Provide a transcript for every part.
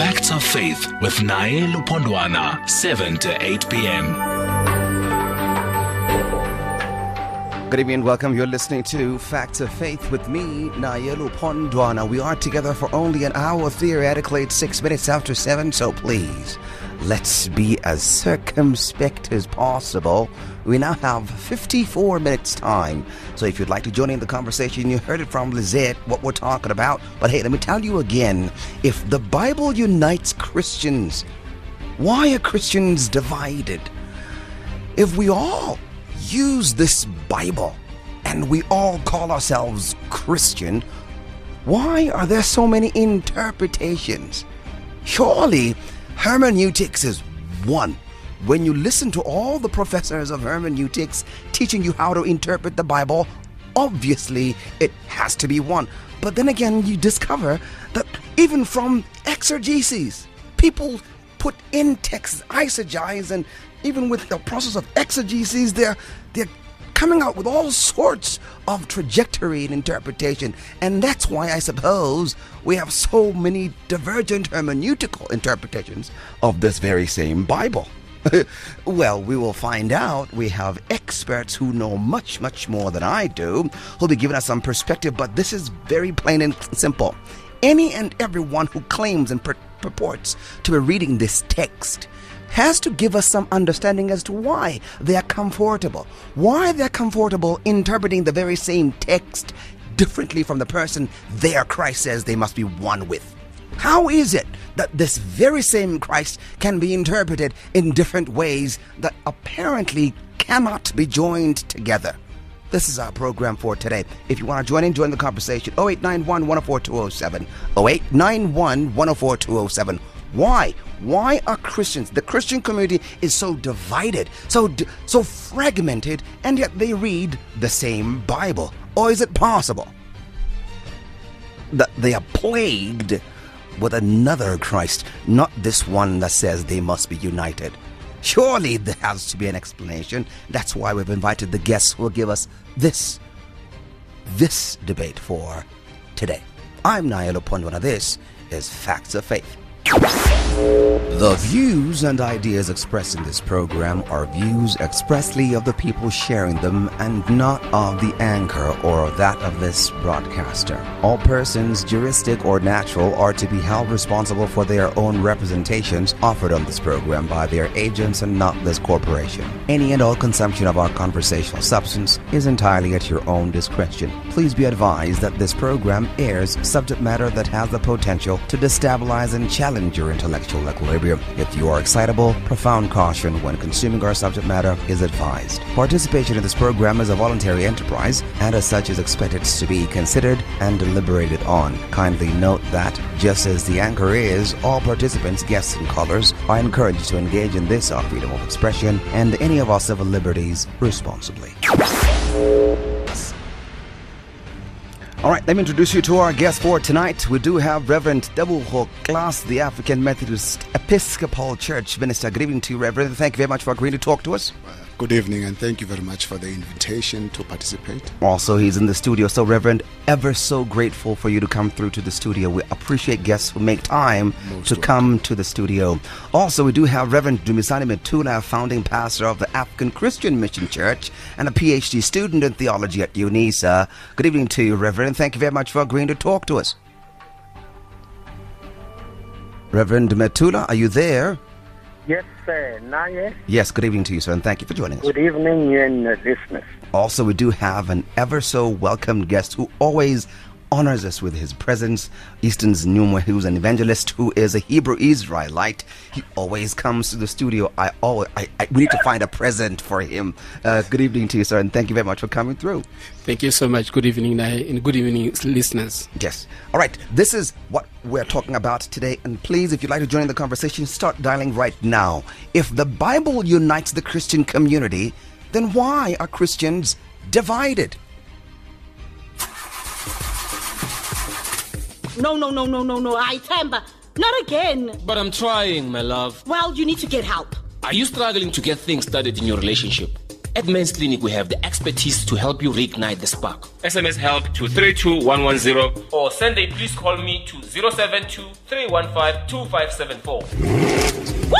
Facts of Faith with Naye Lupondwana, 7 to 8 p.m. Good evening and welcome. You're listening to Facts of Faith with me, Naye Lupondwana. We are together for only an hour, theoretically it's six minutes after seven, so please, let's be as circumspect as possible. We now have 54 minutes time. So if you'd like to join in the conversation, you heard it from Lizette, what we're talking about. But hey, let me tell you again, if the Bible unites Christians, why are Christians divided? If we all use this Bible and we all call ourselves Christian, why are there so many interpretations? Surely hermeneutics is one. When you listen to all the professors of hermeneutics teaching you how to interpret the Bible, obviously it has to be one. But then again, you discover that even from exegesis, people put in texts, eisegesis, and even with the process of exegesis, they're they're coming out with all sorts of trajectory and interpretation. And that's why I suppose we have so many divergent hermeneutical interpretations of this very same Bible. well, we will find out. We have experts who know much, much more than I do, who'll be giving us some perspective, but this is very plain and simple. Any and everyone who claims and pur- purports to be reading this text has to give us some understanding as to why they are comfortable, why they're comfortable interpreting the very same text differently from the person their Christ says they must be one with. How is it that this very same Christ can be interpreted in different ways that apparently cannot be joined together? This is our program for today. If you want to join in, join the conversation. 0891 104 207. 0891 104 207. Why? Why are Christians, the Christian community is so divided, so so fragmented, and yet they read the same Bible? Or is it possible that they are plagued with another Christ, not this one that says they must be united? Surely there has to be an explanation. That's why we've invited the guests who will give us this this debate for today. I'm Naye Lupondwana. This is Facts of Faith. Yeah. The views and ideas expressed in this program are views expressly of the people sharing them and not of the anchor or that of this broadcaster. All persons, juristic or natural, are to be held responsible for their own representations offered on this program by their agents and not this corporation. Any and all consumption of our conversational substance is entirely at your own discretion. Please be advised that this program airs subject matter that has the potential to destabilize and challenge your intellectual equilibrium. If you are excitable, profound caution when consuming our subject matter is advised. Participation in this program is a voluntary enterprise and as such is expected to be considered and deliberated on. Kindly note that, just as the anchor is, all participants, guests, and callers are encouraged to engage in this our freedom of expression and any of our civil liberties responsibly. All right, let me introduce you to our guest for tonight. We do have Reverend Tebogo Klaas, the African Methodist Episcopal Church Minister. Good evening to you, Reverend. Thank you very much for agreeing to talk to us. Good evening, and thank you very much for the invitation to participate. Also, he's in the studio. So, Reverend, ever so grateful for you to come through to the studio. We appreciate guests who make time Most to welcome. come to the studio. Also, we do have Reverend Dumisani Methula, founding pastor of the African Christian Mission Church and a PhD student in theology at UNISA. Good evening to you, Reverend. Thank you very much for agreeing to talk to us. Reverend Methula, are you there? Yes, sir. Naye. Yes, good evening to you, sir, and thank you for joining us. Good evening, you and the listeners. Also, we do have an ever so welcome guest who always honors us with his presence. Easton Zinhumwe, who's an evangelist who is a Hebrew Israelite. He always comes to the studio. I always, I, I, we need to find a present for him. Uh, good evening to you, sir, and thank you very much for coming through. Thank you so much. Good evening, Nai, and good evening, listeners. Yes. All right. This is what we're talking about today. And please, if you'd like to join the conversation, start dialing right now. If the Bible unites the Christian community, then why are Christians divided? No, no, no, no, no, no. I Temba. Not again. But I'm trying, my love. Well, you need to get help. Are you struggling to get things started in your relationship? At Men's Clinic, we have the expertise to help you reignite the spark. SMS help to 32110 or send a please call me to 072 315 2574. Woo!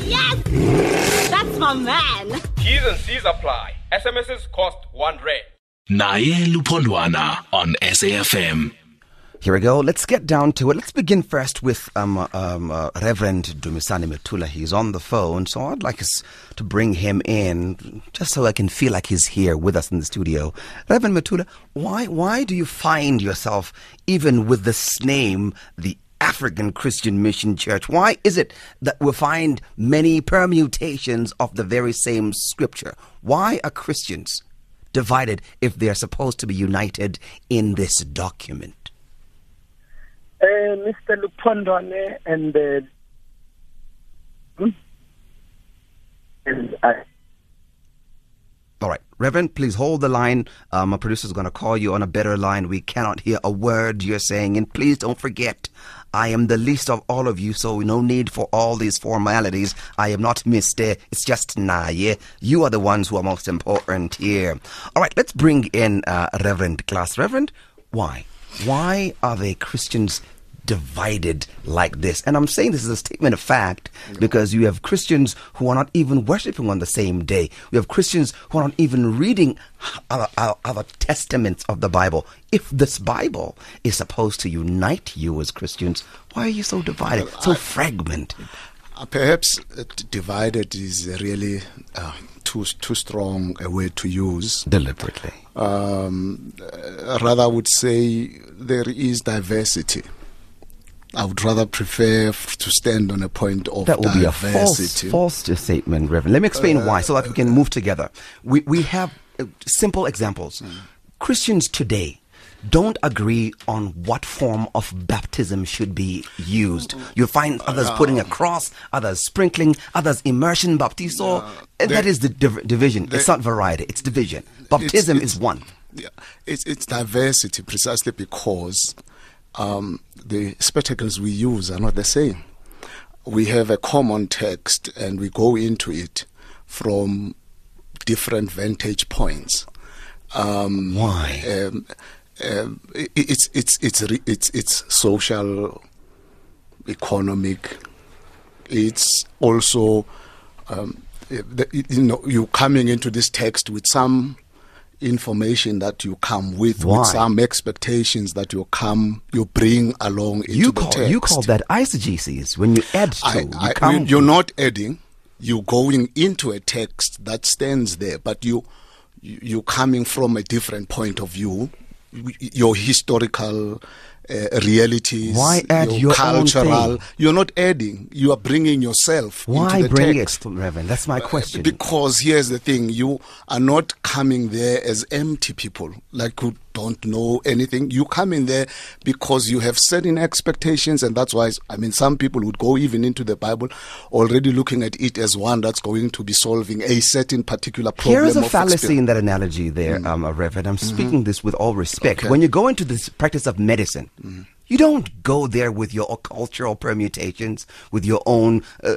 yes! That's my man. T's and C's apply. SMSs cost 1 rand. Naye Lupondwana on SAFM. Here we go. Let's get down to it. Let's begin first with um, um, uh, Reverend Dumisani Methula. He's on the phone, so I'd like us to bring him in just so I can feel like he's here with us in the studio. Reverend Methula, why why do you find yourself even with this name, the African Christian Mission Church? Why is it that we find many permutations of the very same scripture? Why are Christians divided if they are supposed to be united in this document? Uh, Mr. Lupondwane and uh, and I, Reverend, please hold the line. Um, my producer is going to call you on a better line. We cannot hear a word you're saying. And please don't forget, I am the least of all of you, so no need for all these formalities. I am not Mr. It's just Naye. You are the ones who are most important here. All right, let's bring in uh, Reverend Klaas. Reverend, why? Why are they Christians divided like this? And I'm saying this is a statement of fact because you have Christians who are not even worshiping on the same day. We have Christians who are not even reading other, other, other testaments of the Bible. If this Bible is supposed to unite you as Christians, why are you so divided, so fragmented? Uh, perhaps uh, divided is really uh, too too strong a word to use. Deliberately. Um, uh, rather, I would say there is diversity. I would rather prefer f- to stand on a point of That will be a false, diversity. false statement, Reverend. Let me explain uh, why, so that we can uh, move together. We we have uh, simple examples. Hmm. Christians today don't agree on what form of baptism should be used. You find others uh, putting a cross, others sprinkling, others immersion baptizo. And that They- is the div- division. it's not variety. It's division. Baptism it's- is one. Yeah, it's it's diversity precisely because um, the spectacles we use are not the same. We have a common text and we go into it from different vantage points. Um, Why? Um, um, it's it's it's it's it's social, economic. It's also um, you know you coming into this text with some information that you come with, Why? with some expectations that you come you bring along into You the call text. you call that eisegesis when you add to. I, you I, come you- you're not adding. You're going into a text that stands there, but you you- you're coming from a different point of view. Your historical uh, realities. Why add your own cultural? thing? You're not adding. You are bringing yourself. Why into the bring text. it, Reverend? That's my question. Because here's the thing: you are not coming there as empty people, like don't know anything. You come in there because you have certain expectations, and that's why I mean, some people would go even into the Bible already looking at it as one that's going to be solving a certain particular problem. Here's a fallacy experience. in that analogy there, um, uh, Reverend. I'm speaking this with all respect. Okay. When you go into this practice of medicine, you don't go there with your cultural permutations, with your own uh,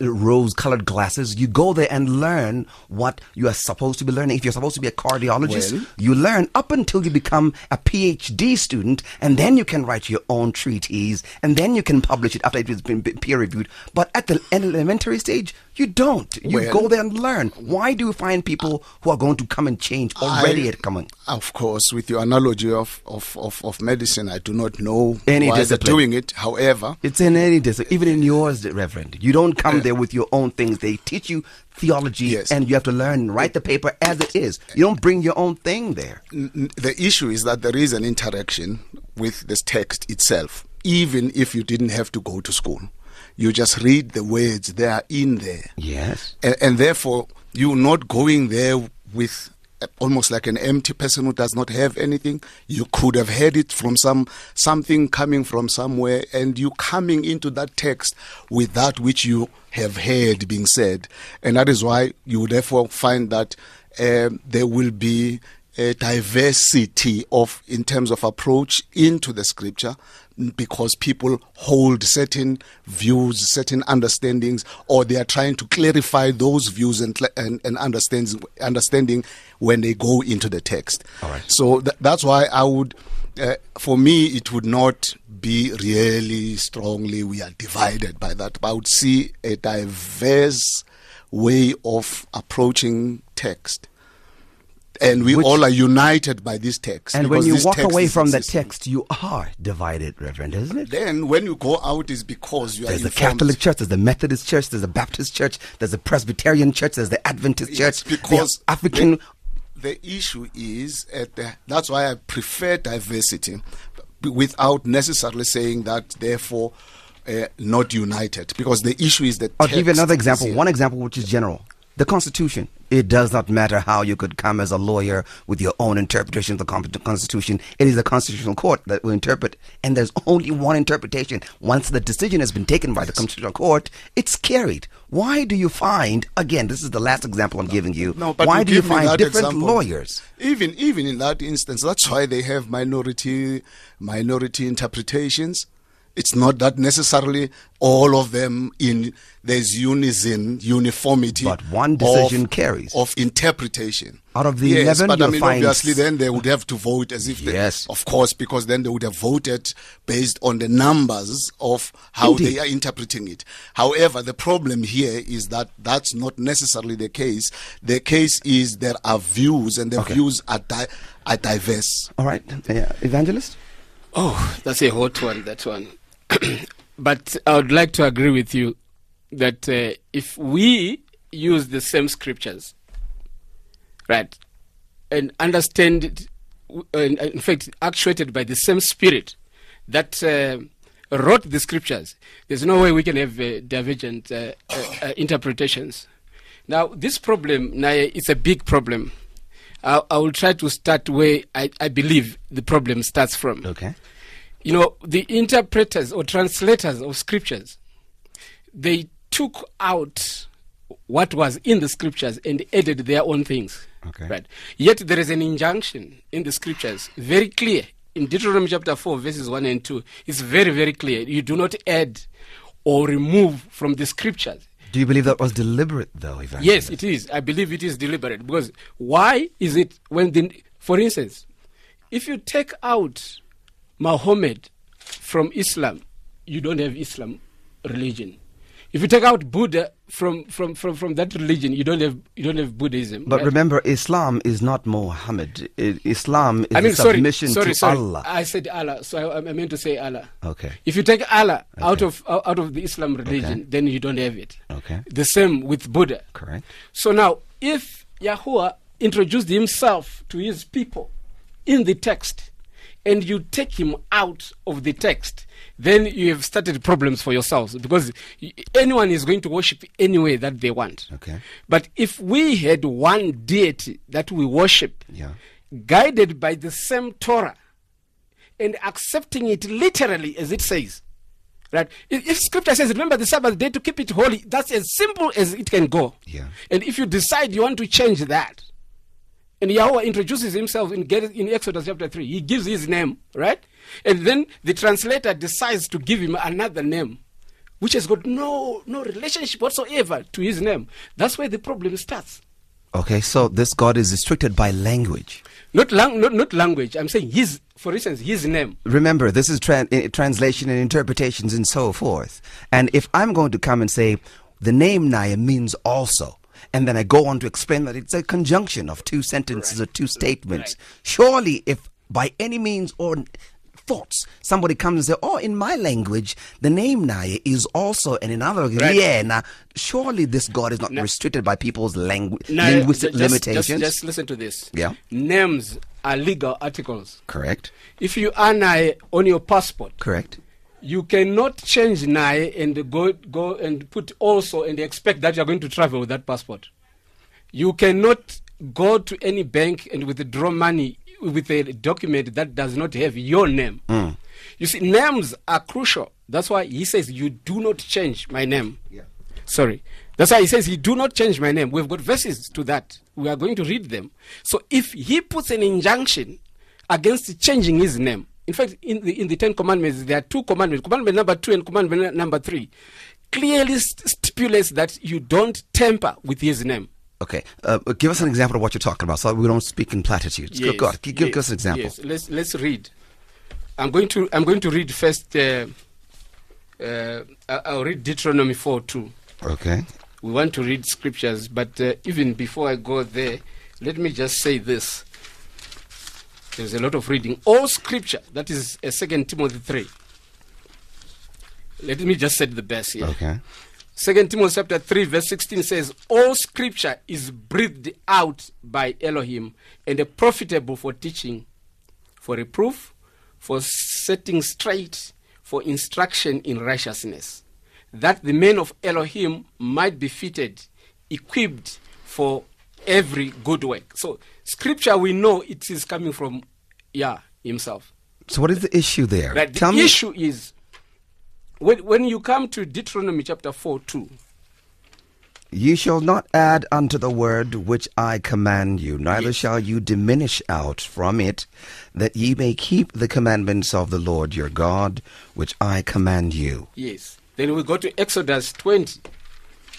rose colored glasses. You go there and learn what you are supposed to be learning. If you're supposed to be a cardiologist, Well- you learn up until you become a PhD student, and then you can write your own treatise, and then you can publish it after it has been peer reviewed. But at the elementary stage, you don't. You Well- go there and learn. Why do you find people who are going to come and change already I- at coming? Of course, with your analogy of, of, of, of medicine, I do not know Any why discipline. they're doing it. However, It's in any discipline, even in yours, Reverend. You don't come there with your own things. They teach you theology, Yes. and you have to learn, write the paper as it is. You don't bring your own thing there. the issue is that there is an interaction with this text itself, even if you didn't have to go to school. You just read the words, they are in there. Yes. And, and therefore, you're not going there with almost like an empty person who does not have anything. You could have heard it from some something coming from somewhere, and you coming into that text with that which you have heard being said, and that is why you would therefore find that um, there will be a diversity of in terms of approach into the scripture because people hold certain views certain understandings or they are trying to clarify those views and and, and understands understanding when they go into the text All right. so th- that's why i would uh, for me it would not be really strongly we are divided by that but i would see a diverse way of approaching text and we Which- all are united by this text. And when you walk away from the text, you are divided, Reverend, isn't it? then when you go out is because you are There's the. Catholic Church, there's the Methodist Church, there's the Baptist Church, there's the Presbyterian Church, there's the Adventist Church, because African. The, the issue is at the, that's why I prefer diversity, without necessarily saying that therefore uh, not united, because the issue is that. I'll give you another example. One example which is general. The Constitution. It does not matter how you could come as a lawyer with your own interpretation of the Constitution. It is the Constitutional Court that will interpret, and there's only one interpretation. Once the decision has been taken by the Constitutional Court, it's carried. Why do you find, again, this is the last example I'm giving you, No, but why you do you find different example. lawyers? Even even in that instance, that's why they have minority minority interpretations. It's not that necessarily all of them in there's unison, uniformity. But one decision of, carries. of interpretation. Out of the yes, 11, but I mean, find obviously, then they would have to vote as if, they, Yes. of course, because then they would have voted based on the numbers of how Indeed. they are interpreting it. However, the problem here is that that's not necessarily the case. The case is there are views, and the Okay. views are di- are diverse. All right, yeah. Evangelist? Oh, that's a hot one, that one. but I would like to agree with you that uh, if we use the same scriptures, right, and understand it, and in fact, actuated by the same spirit that uh, wrote the scriptures, there's no way we can have uh, divergent uh, uh, interpretations. Now, this problem, Naya, it's a big problem. I, I will try to start where I, I believe the problem starts from Okay. You know, the interpreters or translators of scriptures, they took out what was in the scriptures and added their own things. Okay. Right. Yet there is an injunction in the scriptures, very clear. In Deuteronomy chapter 4, verses 1 and 2, it's very, very clear. You do not add or remove from the scriptures. Do you believe that was deliberate, though, Evangelist? Yes, it is. I believe it is deliberate because why is it when the, for instance, if you take out Muhammad from Islam, you don't have Islam religion. If you take out Buddha from, from, from, from that religion, you don't have you don't have Buddhism. But right? remember, Islam is not Muhammad. Islam is I mean, a sorry, submission sorry, to sorry. Allah. I said Allah, so I, I meant to say Allah. Okay. If you take Allah out of out out of the Islam religion, Okay. then you don't have it. Okay. The same with Buddha. Correct. So now, if Yahuwah introduced himself to his people in the text, and you take him out of the text, then you have started problems for yourselves because anyone is going to worship any way that they want. Okay. But if we had one deity that we worship, Yeah. guided by the same Torah, and accepting it literally as it says, right? If, if Scripture says, "Remember the Sabbath day to keep it holy," that's as simple as it can go. Yeah. And if you decide you want to change that, and Yahweh introduces himself in, in Exodus chapter 3, he gives his name, right? And then the translator decides to give him another name, which has got no, no relationship whatsoever to his name. That's where the problem starts. Okay, so this God is restricted by language. Not, lang- not, not language, I'm saying his, for instance, his name. Remember, this is tran- eh, translation and interpretations and so forth. And if I'm going to come and say the name Naya means also, and then I go on to explain that it's a conjunction of two sentences or two statements, surely if by any means or thoughts somebody comes and say, "Oh, in my language, the name Naya is also," and in other, Right. yeah, now surely this God is not restricted by people's langu- Now, linguistic just, limitations. Just, just listen to this. Yeah. Names are legal articles. Correct. If you are Nai on your passport, Correct. You cannot change Nai and go go and put also and expect that you are going to travel with that passport. You cannot go to any bank and withdraw money with a document that does not have your name. Hmm. You see, names are crucial. That's why he says you do not change my name. Sorry. That's why he says, He do not change my name. We've got verses to that. We are going to read them. So if he puts an injunction against changing his name, in fact, in the, in the Ten Commandments, there are two commandments commandment number two and commandment number three clearly stipulates that you don't tamper with his name. Okay, uh, give us an example of what you're talking about, so we don't speak in platitudes. Go, go on, give, give us an example. Yes, let's let's read. I'm going to I'm going to read first. Uh, uh, I'll read Deuteronomy four two. Okay. We want to read scriptures, but uh, even before I go there, let me just say this. There's a lot of reading. All scripture, that is uh, 2 Timothy 3. Let me just set the best here. Okay. Second Timothy chapter 3 verse 16 says, All scripture is breathed out by Elohim and profitable for teaching, for reproof, for setting straight, for instruction in righteousness, that the men of Elohim might be fitted, equipped for every good work. So scripture we know it is coming from Yah himself. So what is the issue there? Right. The Tell me. issue is when, when you come to Deuteronomy chapter 4 2, You shall not add unto the word which I command you, neither Yes. shall you diminish out from it, that ye may keep the commandments of the Lord your God, which I command you. yes. Then we go to Exodus 20.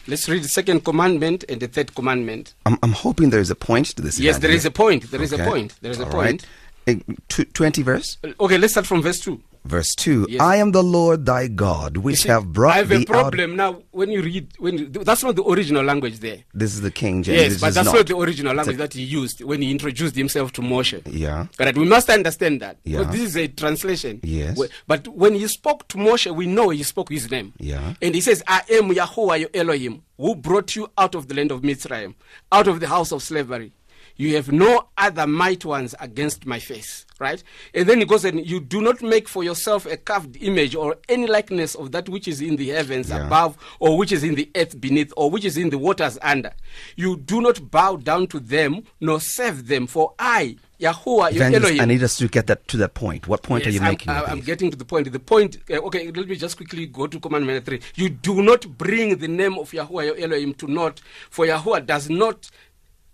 Let's read the second commandment and the third commandment. I'm, I'm hoping there is a point to this. Yes, there is a point. There is Okay. a point. There is a point. right. Eh, 20 verse? Okay, let's start from verse 2. Verse 2 Yes. I am the Lord thy God, which see, have brought I have a out. problem now when you read. when you, That's not the original language there. This is the King James. yes, this but that's not. not, the original It's a- language that he used when he introduced himself to Moshe. Yeah. Right, we must understand that. Yeah. This is a translation. Yes. But when he spoke to Moshe, we know he spoke his name. Yeah. And he says, I am Yahuwah your Elohim, who brought you out of the land of Mitzrayim, out of the house of slavery. You have no other might ones against my face. Right? And then he goes and you do not make for yourself a carved image or any likeness of that which is in the heavens Yeah. above, or which is in the earth beneath, or which is in the waters under. You do not bow down to them nor serve them, for I, Yahuwah your Elohim. I need us to get that to that point. What point are you I'm- making? I'm, I'm getting to the point. The point. Uh, okay, let me just quickly go to commandment three. You do not bring the name of Yahuwah your Elohim to naught, for Yahuwah does not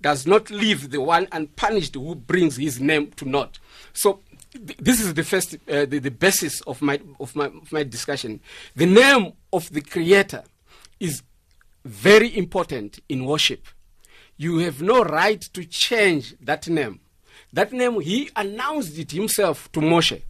does not leave the one unpunished who brings his name to naught. So. This is the first, uh, the, the basis of my, of, my, of my discussion. The name of the Creator is very important in worship. You have no right to change that name. That name, he announced it himself to Moshe.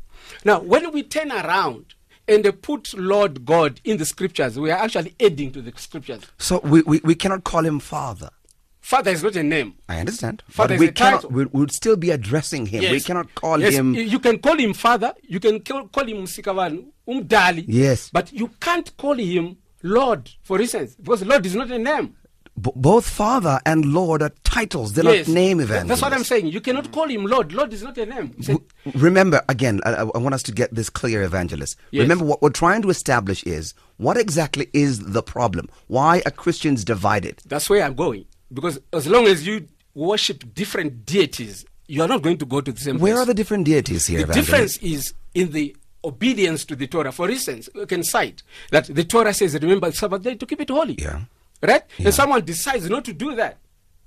Now, when we turn around and put Lord God in the scriptures, we are actually adding to the scriptures. So we, we, we cannot call him Father. Father is not a name. I understand. Father but is we a cannot. We would still be addressing him. Yes. We cannot call yes, him. You can call him father. You can call, call him Sikavan, Umdali. Yes. But you can't call him Lord, for instance, because Lord is not a name. B- both Father and Lord are titles. They're yes. not name evangelists. That's what I'm saying. You cannot call him Lord. Lord is not a name. It's a- W- Remember, again, I, I want us to get this clear, evangelist. Yes. Remember, what we're trying to establish is what exactly is the problem? Why are Christians divided? That's where I'm going. Because as long as you worship different deities, you are not going to go to the same place. Where place. are the different deities here, The difference is in the obedience to the Torah. For instance, you can cite that the Torah says, remember the Sabbath day to keep it holy. Yeah. Right? Yeah. And someone decides not to do that.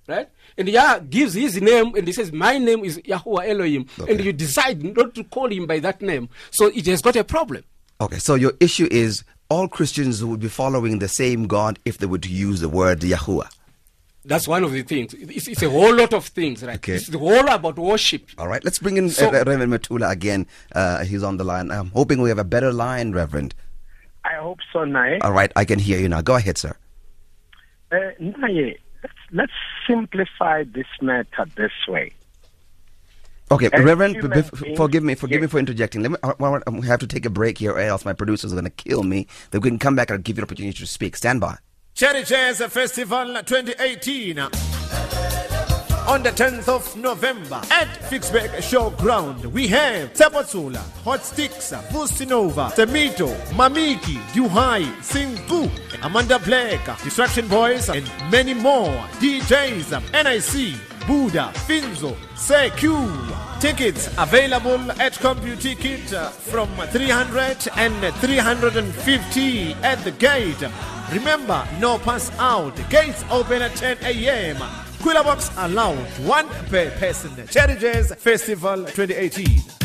Right? And Yah uh, gives his name and he says, My name is Yahuwah Elohim. And you decide not to call him by that name. So it has got a problem. Okay, so your issue is all Christians would be following the same God if they were to use the word Yahuwah. That's one of the things. It's, it's a whole lot of things, right? Okay. It's all about worship. All right, let's bring in So- uh, Reverend Methula again. Uh, he's on the line. I'm hoping we have a better line, Reverend. I hope so, Nae. All right, I can hear you now. Go ahead, sir. Uh, Nae, let's, let's simplify this matter this way. Okay, As Reverend, b- human forgive me, forgive me for interjecting. Let me, I, I, I have to take a break here, or else my producers are going to kill me. Then we can come back and give you an opportunity to speak. Stand by. Cherry Jazz Festival 2018 on the 10th of November at Fixbeck Showground. We have Tapatsula, Hot Sticks, Bustinova, Temito, Mamiki, Duhai, Sinku, Amanda Blake, Distraction Boys, and many more. DJs, NIC, Buddha, Finzo, CQ. Tickets available at CompuTicket from 300 and 350 at the gate. Remember, no pass out. Gates open at 10 a.m. Cooler box allowed. One per person. Cherry Jazz Festival 2018.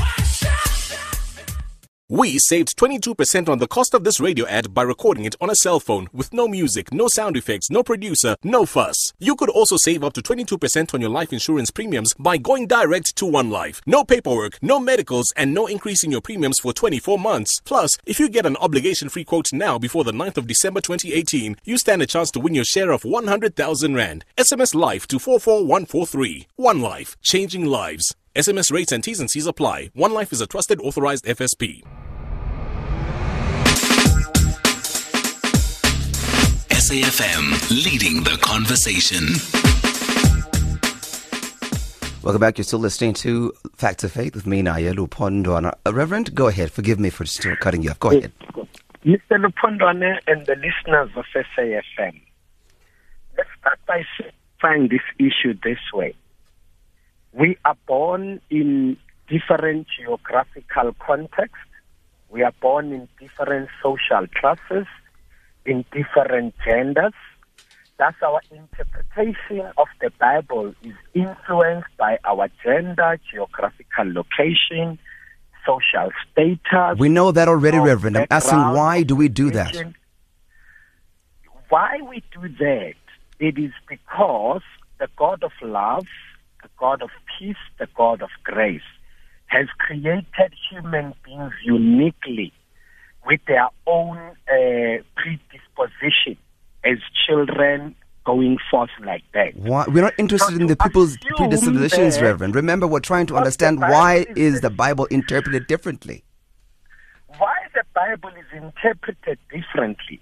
We saved 22% on the cost of this radio ad by recording it on a cell phone with no music, no sound effects, no producer, no fuss. You could also save up to 22% on your life insurance premiums by going direct to One Life. No paperwork, no medicals, and no increase in your premiums for 24 months. Plus, if you get an obligation free quote now before the 9th of December 2018, you stand a chance to win your share of 100,000 Rand. SMS Life to 44143. One Life, changing lives. SMS rates and T's and C's apply. One Life is a trusted authorized FSP. SAFM leading the conversation. Welcome back. You're still listening to Facts of Faith with me, Naye Lupondwana. Uh, Reverend, go ahead. Forgive me for still cutting you off. Go ahead. Mr. Lupondwane and the listeners of SAFM, let's start by simplifying this issue this way. We are born in different geographical contexts. We are born in different social classes, in different genders. Thus, our interpretation of the Bible is influenced by our gender, geographical location, social status. We know that already, Reverend. I'm asking why do we do that? Why we do that? It is because the God of love, the God of peace, the God of grace has created human beings uniquely with their own uh, predisposition as children going forth like that. Why? We're not interested So in the people's predispositions, Reverend. Remember, we're trying to understand why is is the Bible interpreted differently. why the Bible is interpreted differently.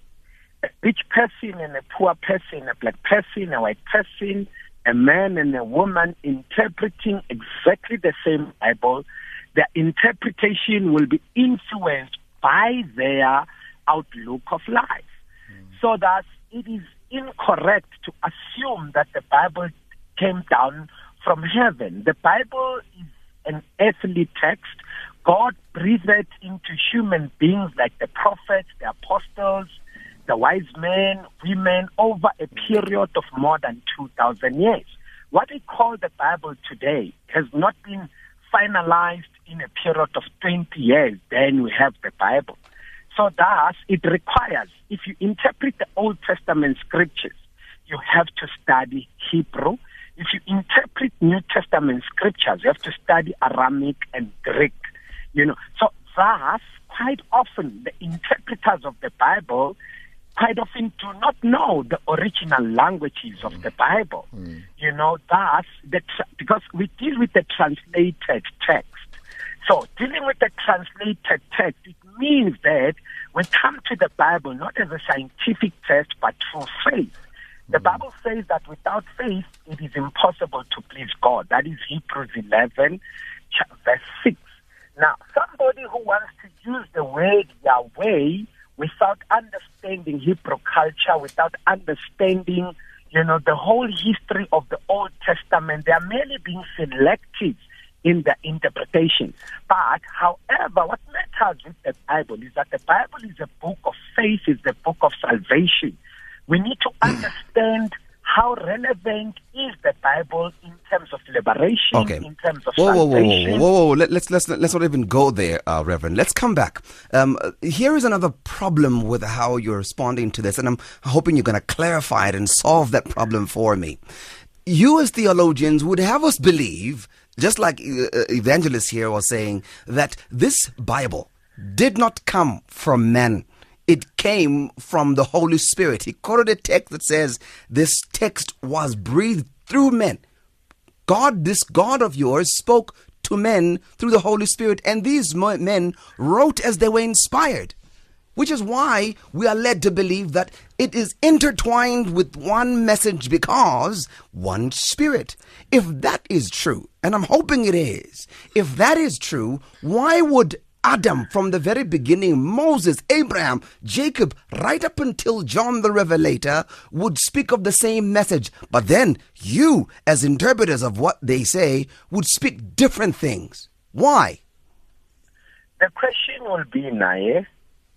A rich person and a poor person, a black person, a white person, a man and a woman interpreting exactly the same Bible, their interpretation will be influenced by their outlook of life. Mm. So that it is incorrect to assume that the Bible came down from heaven. The Bible is an earthly text. God breathed it into human beings like the prophets, the apostles, the wise men, women over a period of more than 2,000 years. What we call the Bible today has not been finalized in a period of 20 years. Then we have the Bible. So thus, it requires, if you interpret the Old Testament scriptures, you have to study Hebrew. If you interpret New Testament scriptures, you have to study Aramaic and Greek. You know, so thus, quite often the interpreters of the Bible quite often do not know the original languages of the Bible. Hmm. Hmm. You know, thus, the tra- because we deal with the translated text. So, dealing with the translated text, it means that we come to the Bible not as a scientific test, but through faith. The hmm. Bible says that without faith, it is impossible to please God. That is Hebrews 11, cha- verse 6. Now, somebody who wants to use the word Yahweh without understanding Hebrew culture, without understanding, you know, the whole history of the Old Testament, they are merely being selective in the interpretation. But, however, what matters with the Bible is that the Bible is a book of faith, is the book of salvation. We need to hmm. understand how relevant is the Bible in terms of liberation, Okay. in terms of Whoa, whoa, whoa, whoa, whoa. Let, let's let's let's not even go there, uh, Reverend. Let's come back. Um, here is another problem with how you're responding to this, and I'm hoping you're going to clarify it and solve that problem for me. You, as theologians, would have us believe, just like uh, uh, evangelists here was saying, that this Bible did not come from men. It came from the Holy Spirit. He quoted a text that says, This text was breathed through men. God, this God of yours, spoke to men through the Holy Spirit, and these men wrote as they were inspired. Which is why we are led to believe that it is intertwined with one message because one spirit. If that is true, and I'm hoping it is, if that is true, why would Adam from the very beginning, Moses, Abraham, Jacob, right up until John the Revelator would speak of the same message. But then you, as interpreters of what they say, would speak different things. Why? The question will be, Naye,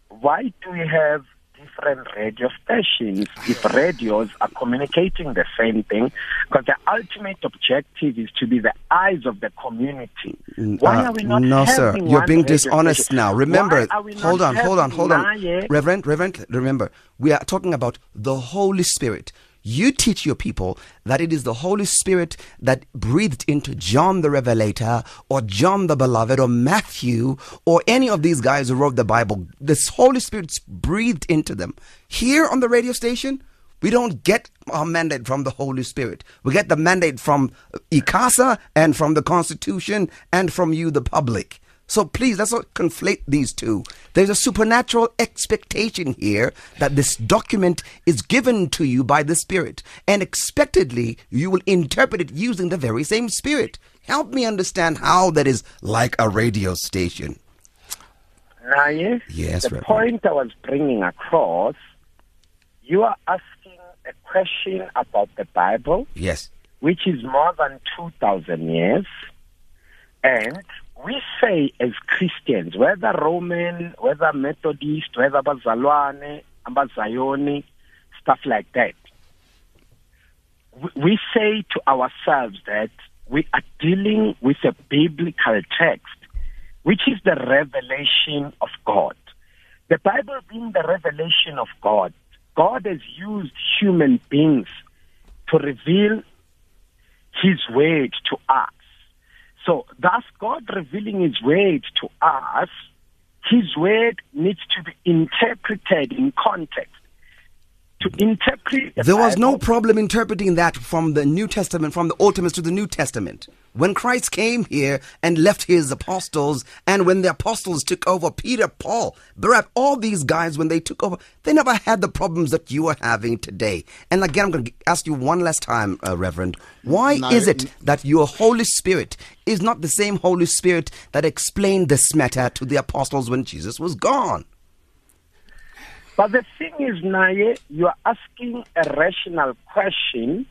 why do we have different radio stations if radios are communicating the same thing? Because the ultimate objective is to be the eyes of the community. Why Uh, are we not no, sir. You're being dishonest station? now. Remember, are we not hold on, hold on, hold on. Reverend, Reverend, remember, we are talking about the Holy Spirit. You teach your people that it is the Holy Spirit that breathed into John the Revelator or John the Beloved or Matthew or any of these guys who wrote the Bible. This Holy Spirit's breathed into them. Here on the radio station, we don't get our mandate from the Holy Spirit. We get the mandate from ICASA and from the Constitution and from you, the public. So please, let's not conflate these two. There's a supernatural expectation here that this document is given to you by the Spirit, and expectedly you will interpret it using the very same Spirit. Help me understand how that is like a radio station. Naye, Yes, the Reverend. point I was bringing across, you are asking a question about the Bible, Yes. which is more than 2,000 years. And we say as Christians, whether Roman, whether Methodist, whether Bazalwane, Abazayoni, stuff like that, we say to ourselves that we are dealing with a biblical text, which is the revelation of God. The Bible being the revelation of God, God has used human beings to reveal his word to us. So, thus, God revealing his word to us, his word needs to be interpreted in context. To interpret the There was no problem interpreting that from the New Testament, from the Old Testament to the New Testament. When Christ came here and left his apostles, and when the apostles took over, Peter, Paul, Barab, all these guys, when they took over, they never had the problems that you are having today. And again, I'm going to ask you one last time, uh, Reverend, why No, is it that your Holy Spirit is not the same Holy Spirit that explained this matter to the apostles when Jesus was gone? But the thing is, Naye, you are asking a rational question.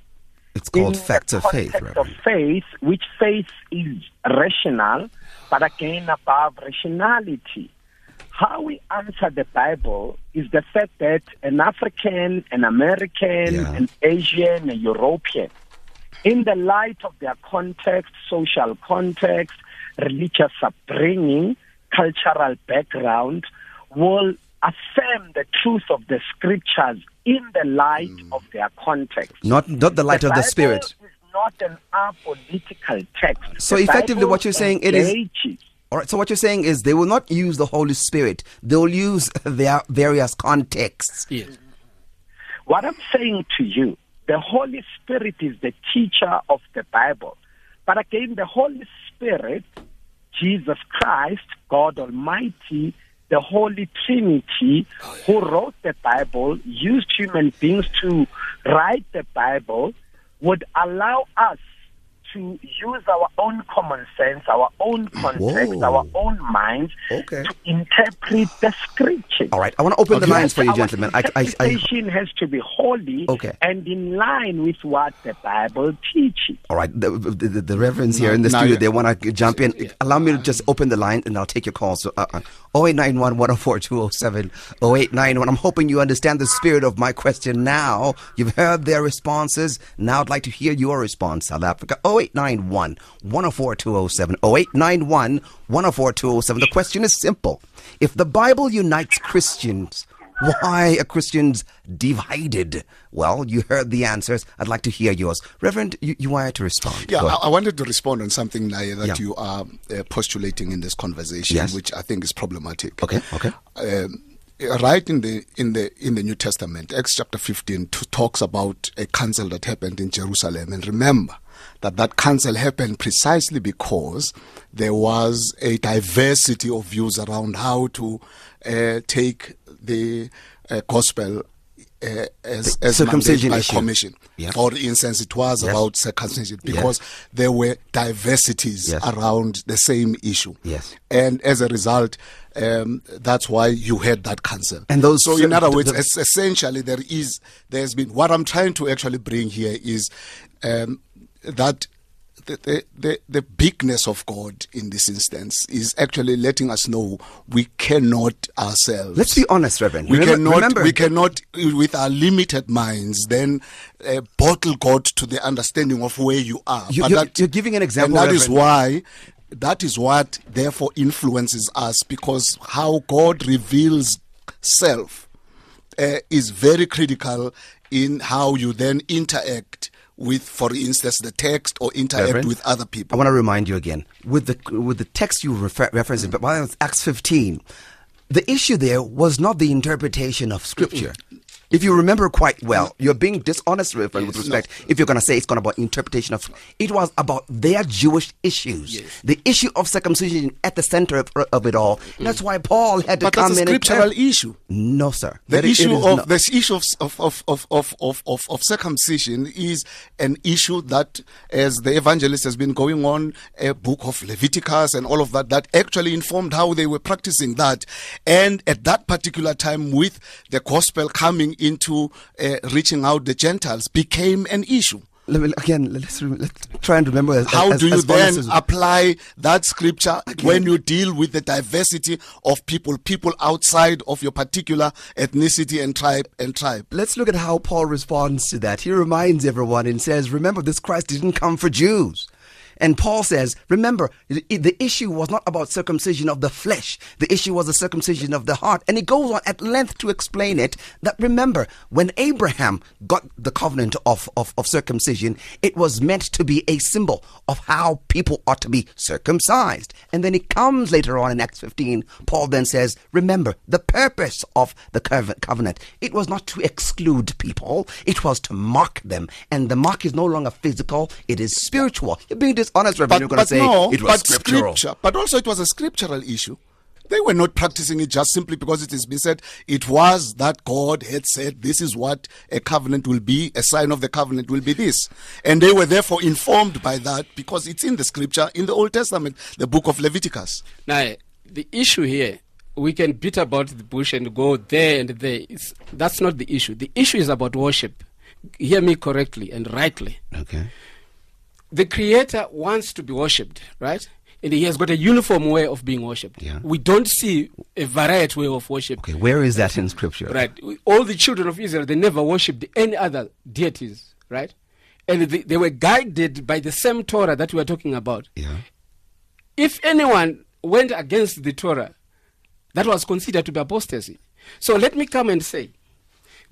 It's called in facts of faith, context of faith, which faith is rational, but again above rationality. How we answer the Bible is the fact that an African, an American, Yeah. an Asian, a European, in the light of their context, social context, religious upbringing, cultural background, will affirm the truth of the scriptures in the light mm. of their context. Not, not the light of the Bible Spirit. is not an apolitical text. So The effectively Bible what you're saying, it is. All right. So what you're saying is they will not use the Holy Spirit. They'll use their various contexts. Yes. What I'm saying to you, the Holy Spirit is the teacher of the Bible. But again, the Holy Spirit, Jesus Christ, God Almighty, the Holy Trinity, oh, who wrote the Bible, used human beings to write the Bible, would allow us to use our own common sense, our own context, Whoa. our own minds Okay. to interpret the scripture. All right. I want to open the Okay. lines for you, Our gentlemen. I, I, I, has to be holy Okay. and in line with what the Bible teaches. all right. The, the, the, the reverends here in the No, studio, yeah. they want to jump in. Allow me to just open the line and I'll take your calls. So, uh, uh, 0891 104 207 0891. I'm hoping you understand the spirit of my question now. You've heard their responses. Now I'd like to hear your response, South Africa. 0891 104 207 0891 104 207. The question is simple. If the Bible unites Christians, why are Christians divided? Well, you heard the answers. I'd like to hear yours. Reverend, you, you wanted to respond. Yeah, I. I wanted to respond on something, Naya, that Yeah. you are uh, postulating in this conversation, Yes. which I think is problematic. Okay, okay. Um, right in the in the in the New Testament, Acts chapter fifteen t- talks about a council that happened in Jerusalem, and remember that that council happened precisely because there was a diversity of views around how to uh, take the uh, gospel. Uh, as, as circumcision by commission. Yeah. For instance, it was Yes. about circumcision because there were diversities Yes. around the same issue. Yes. And as a result, um, that's why you had that council. And those- so, in other words, essentially, there is, there's been, what I'm trying to actually bring here is um, that the, the, the, bigness of God in this instance is actually letting us know we cannot ourselves. Let's be honest, Reverend. We Remember- cannot, remember- we cannot, with our limited minds, then uh, bottle God to the understanding of where you are. You- But you're- that- you're giving an example, and that is Reverend. why. That is what therefore influences us because how God reveals self uh, is very critical in how you then interact with, for instance, the text or interact Reverend, with other people. I want to remind you again with the with the text you refer, referenced, but while it's Acts 15, the issue there was not the interpretation of Scripture. If you remember quite well, mm. you're being dishonest, Reverend, with respect. If you're going to say it's going to about interpretation of, it was about their Jewish issues, the issue of circumcision at the center of, of it all. Mm. That's why Paul had to But come that's a in. and scriptural issue. No, sir. The That issue of not. this issue of, of, of, of, of, of, of, of circumcision is an issue that, as the evangelist has been going on, a book of Leviticus and all of that, that actually informed how they were practicing that. And at that particular time, with the gospel coming into uh, reaching out the Gentiles, became an issue. Let me, again, let's, re- let's try and remember. As, How as- do you then honest as- apply that scripture when you deal with the diversity of people, people outside of your particular ethnicity and tribe and tribe? Let's look at how Paul responds to that. He reminds everyone and says, Remember, this Christ didn't come for Jews. And Paul says, Remember, the issue was not about circumcision of the flesh, the issue was the circumcision of the heart. And he goes on at length to explain it that remember, when Abraham got the covenant of, of, of circumcision, it was meant to be a symbol of how people ought to be circumcised. And then it comes later on in Acts 15, Paul then says, Remember, the purpose of the covenant, it was not to exclude people, it was to mark them. And the mark is no longer physical, it is spiritual. You're being dishonest, Reverend. You're going to say no, it was but scriptural. scripture. But also, it was a scriptural issue. They were not practicing it just simply because it has been said. It was that God had said, "This is what a covenant will be. A sign of the covenant will be this," and they were therefore informed by that because it's in the scripture in the Old Testament, the book of Leviticus. Now, the issue here, we can beat about the bush and go there and there. It's, that's not the issue. The issue is about worship. Hear me correctly and rightly. Okay. The Creator wants to be worshipped, right? And He has got a uniform way of being worshipped. Yeah. We don't see a variety way of worship. Okay, where is that in scripture? Right. All the children of Israel, they never worshipped any other deities, right? And they, they were guided by the same Torah that we are talking about. Yeah. If anyone went against the Torah, that was considered to be apostasy. So let me come and say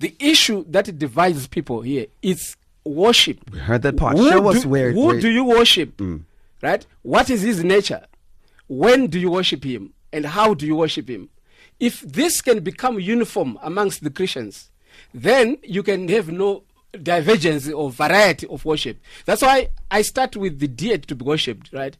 the issue that divides people here is worship. We heard that part. Who Show us do, where. Who where- do you worship? Mm. Right? What is his nature? When do you worship him? And how do you worship him? If this can become uniform amongst the Christians, then you can have no divergence or variety of worship. That's why I start with the deity to be worshipped, right?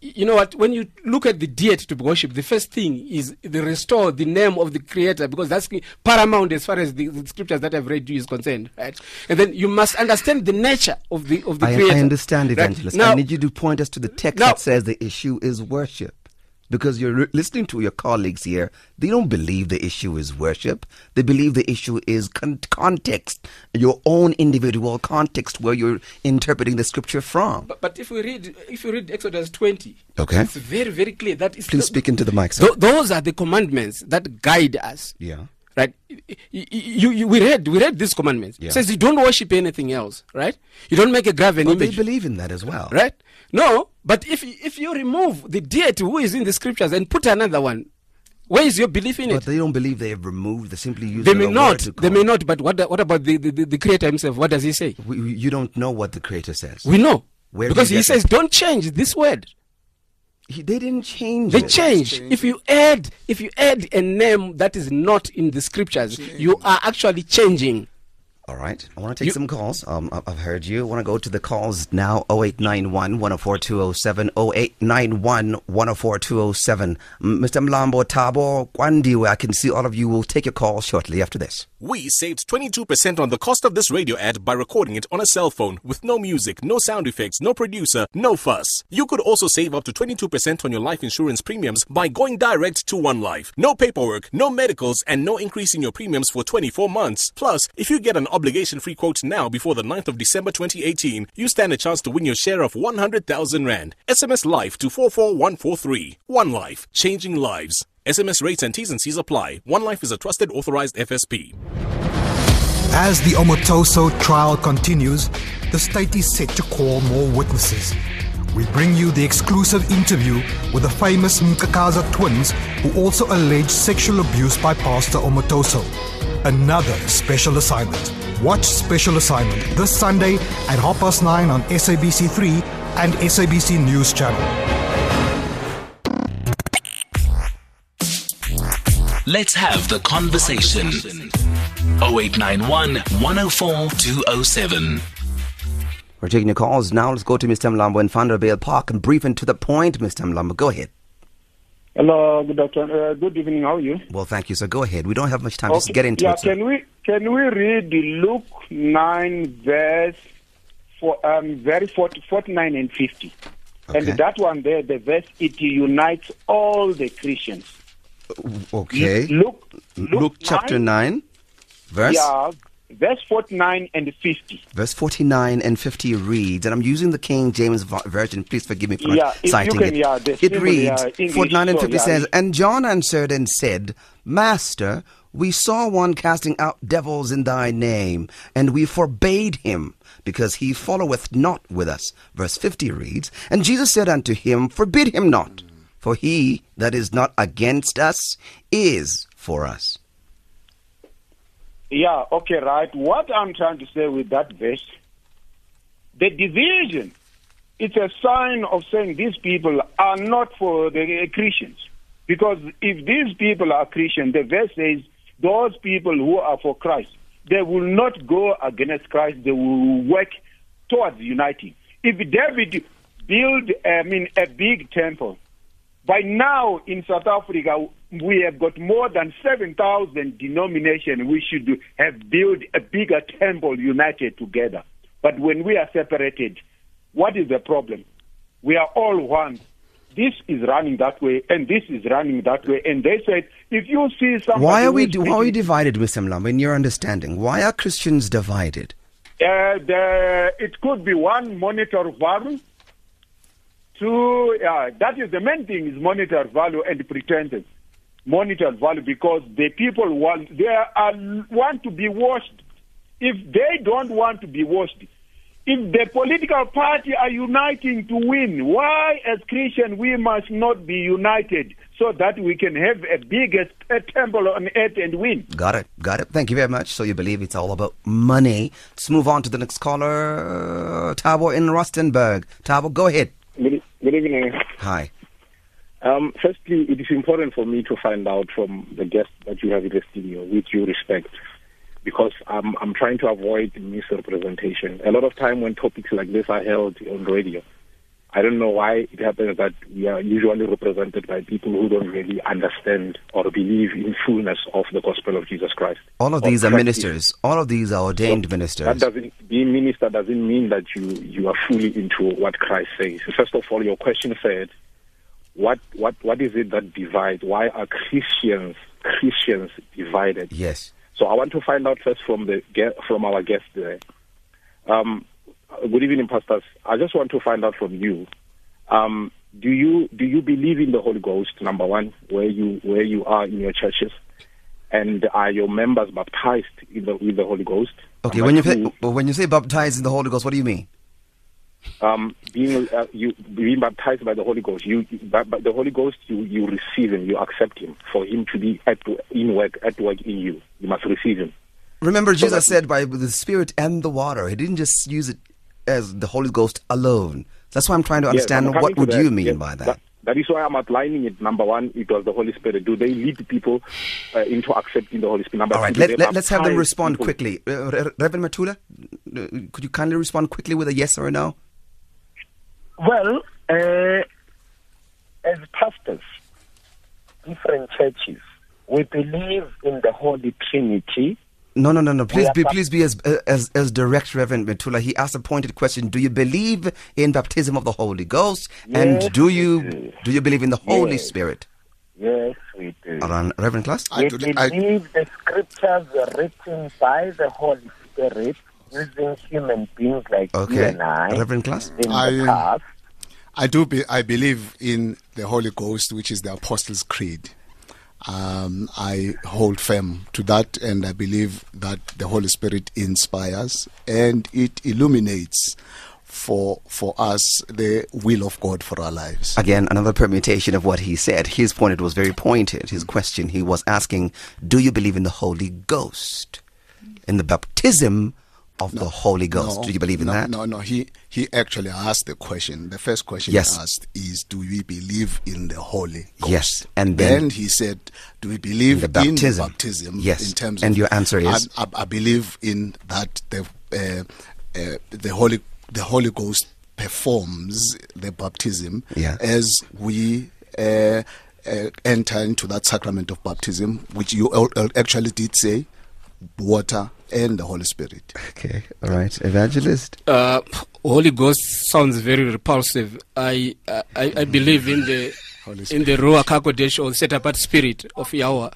You know what? When you look at the deity to be worshipped, the first thing is the restore the name of the Creator because that's paramount as far as the, the scriptures that I've read you is concerned, right? And then you must understand the nature of the of the I, Creator. I understand, right? evangelist. Now, I need you to point us to the text Now- that says the issue is worship. Because you're re- listening to your colleagues here, they don't believe the issue is worship. They believe the issue is con- context, your own individual context where you're interpreting the scripture from. But, but if we read if you read Exodus 20, Okay. it's very very clear that is Please speak into the mic, sir. Th- those are the commandments that guide us. Yeah. Right. Y- y- You, you, we read we read these commandments. Yeah. It says you don't worship anything else. Right. You don't make a graven But they believe in that as well. Right. No. But if if you remove the deity who is in the scriptures and put another one, where is your belief in But it? But they don't believe they have removed. They simply use They the may word not. to They may not. But what what about the, the, the, the creator himself? What does he say? We, we- you don't know what the creator says. We know. Where because he says, that? don't change this word. He, they didn't change They it. change. If you add, if you add a name that is not in the scriptures, you are actually changing. All right. I want to take some calls. Um, I- I've heard you. I want to go to the calls now 0891 104 207 0891 104 207. Mr. Mlambo Tabo Kwandiwe, I can see all of you will take your call shortly after this. We saved 22% on the cost of this radio ad by recording it on a cell phone with no music, no sound effects, no producer, no fuss. You could also save up to 22% on your life insurance premiums by going direct to One Life. No paperwork, no medicals, and no increase in your premiums for 24 months. Plus, if you get an obligation free quote now before the 9th of December 2018. You stand a chance to win your share of 100,000 Rand. SMS Life to 44143. One Life, changing lives. SMS rates and T's and C's apply. One Life is a trusted authorized FSP. As the Omotoso trial continues, the state is set to call more witnesses. We bring you the exclusive interview with the famous Mkakaza twins who also allege sexual abuse by Pastor Omotoso. Another special assignment. Watch Special Assignment this Sunday at half past nine on SABC3 and SABC News Channel. Let's have the conversation. 0891 104 207. We're taking your calls now. Let's go to Mr. Mlambo in Vanderbijlpark and brief and to the point. Mr. Mlambo, go ahead. Hello, good afternoon. Uh, good evening. How are you? Well, thank you, So Go ahead. We don't have much time. Just get into yeah, it, sir. can we can we read Luke nine verse for um verse 40, 49 and fifty? Okay. And that one there, the verse it unites all the Christians. Okay. Luke Luke, chapter 9, verse? Yeah, verse forty nine and fifty. Verse 49 and 50 reads, and I'm using the King James Version. Please forgive me for Yeah, not if you citing can, it. yeah, it reads, yeah, English, 49 and so, 50 yeah. says, And John answered and said, Master, we saw one casting out devils in thy name, and we forbade him, because he followeth not with us. Verse 50 reads, And Jesus said unto him, Forbid him not, for he that is not against us is for us. Yeah, okay, right. What I'm trying to say with that verse, the division, it's a sign of saying these people are not for the Christians. Because if these people are Christian, the verse says those people who are for Christ, they will not go against Christ, they will work towards uniting. If David built, I mean, a big temple, by now in South Africa, we have got more than 7,000 denominations. We should have built a bigger temple united together. But when we are separated, what is the problem? We are all one. This is running that way, and this is running that way. And they said, if you see somebody Why are we, do, why are we speaking- divided. Mlambo, in your understanding? Why are Christians divided? Uh, the, it could be one monitor value. Two, uh, that is the main thing is monitor value and pretenses. Monitor value because the people want they are want to be washed. If they don't want to be washed, if the political party are uniting to win, why as Christian we must not be united so that we can have a biggest uh, temple on earth and win? Got it. Got it. Thank you very much. So you believe it's all about money. Let's move on to the next caller, Tabo in Rustenburg. Tabo, go ahead. Good, good evening. Hi. Um, firstly, it is important for me to find out from the guest that you have in the studio, with due respect, because I'm, I'm trying to avoid misrepresentation. A lot of time when topics like this are held on radio, I don't know why it happens that we are usually represented by people who don't really understand or believe in fullness of the gospel of Jesus Christ. All of these are ministers. All of these are ordained That ministers. doesn't being minister doesn't mean that you you are fully into what Christ says. First of all, your question said, what what what is it that divides? Why are Christians Christians divided? Yes. So I want to find out first from the from our guest there. Um, good evening, pastors. I just want to find out from you. Um, do you do you believe in the Holy Ghost? Number one, where you where you are in your churches, and are your members baptized in the with the Holy Ghost? Okay, Number when you two, say, when you say baptized in the Holy Ghost, what do you mean? Um, being uh, you being baptized by the Holy Ghost, you by, by the Holy Ghost, you you receive him, you accept him for him to be at in work at work in you. You must receive him. Remember, So Jesus that- said by the Spirit and the water. He didn't just use it as the Holy Ghost alone. That's why I'm trying to understand I'm what would that. you mean Yes, by that. That is why I'm outlining it. Number one, it was the Holy Spirit. Do they lead people uh, into accepting the Holy Spirit? Number All right, two, let, let, us have them respond people? quickly. Uh, Reverend Methula, uh, could you kindly respond quickly with a yes or a no? Well, uh, as pastors, different churches, we believe in the Holy Trinity. No, no, no, no. Please be, please be as, as, as direct, Reverend Methula. He asked a pointed question. Do you believe in baptism of the Holy Ghost? Yes, and do you do. do you believe in the Holy Yes. Spirit? Yes, we do. Around Reverend Klaas? we believe the scriptures were written by the Holy Spirit using human beings like you and I Reverend Klaas? in I, the past. I do. Be, I believe in the Holy Ghost, which is the Apostles' Creed. Um, I hold firm to that, and I believe that the Holy Spirit inspires and it illuminates for for us the will of God for our lives. Again, another permutation of what he said. His point it was very pointed. His question he was asking, "Do you believe in the Holy Ghost, in the baptism of the Holy Ghost? No, Do you believe in no, that?" No, no. He he actually asked the question. The first question Yes. he asked is, "Do we believe in the Holy Ghost?" Yes, and then- he said, "Do we believe In the in the baptism. baptism?" Yes, In terms and of, your answer is? I, I, I believe in that the uh, uh, the Holy the Holy Ghost performs the baptism Yeah. as we. Uh, uh, enter into that sacrament of baptism, which you al- al- actually did say, water and the Holy Spirit. Okay, all right, evangelist. Uh, Holy Ghost sounds very repulsive. I I, I I believe in the in the Ruach Hakodesh or set apart spirit of Yahweh.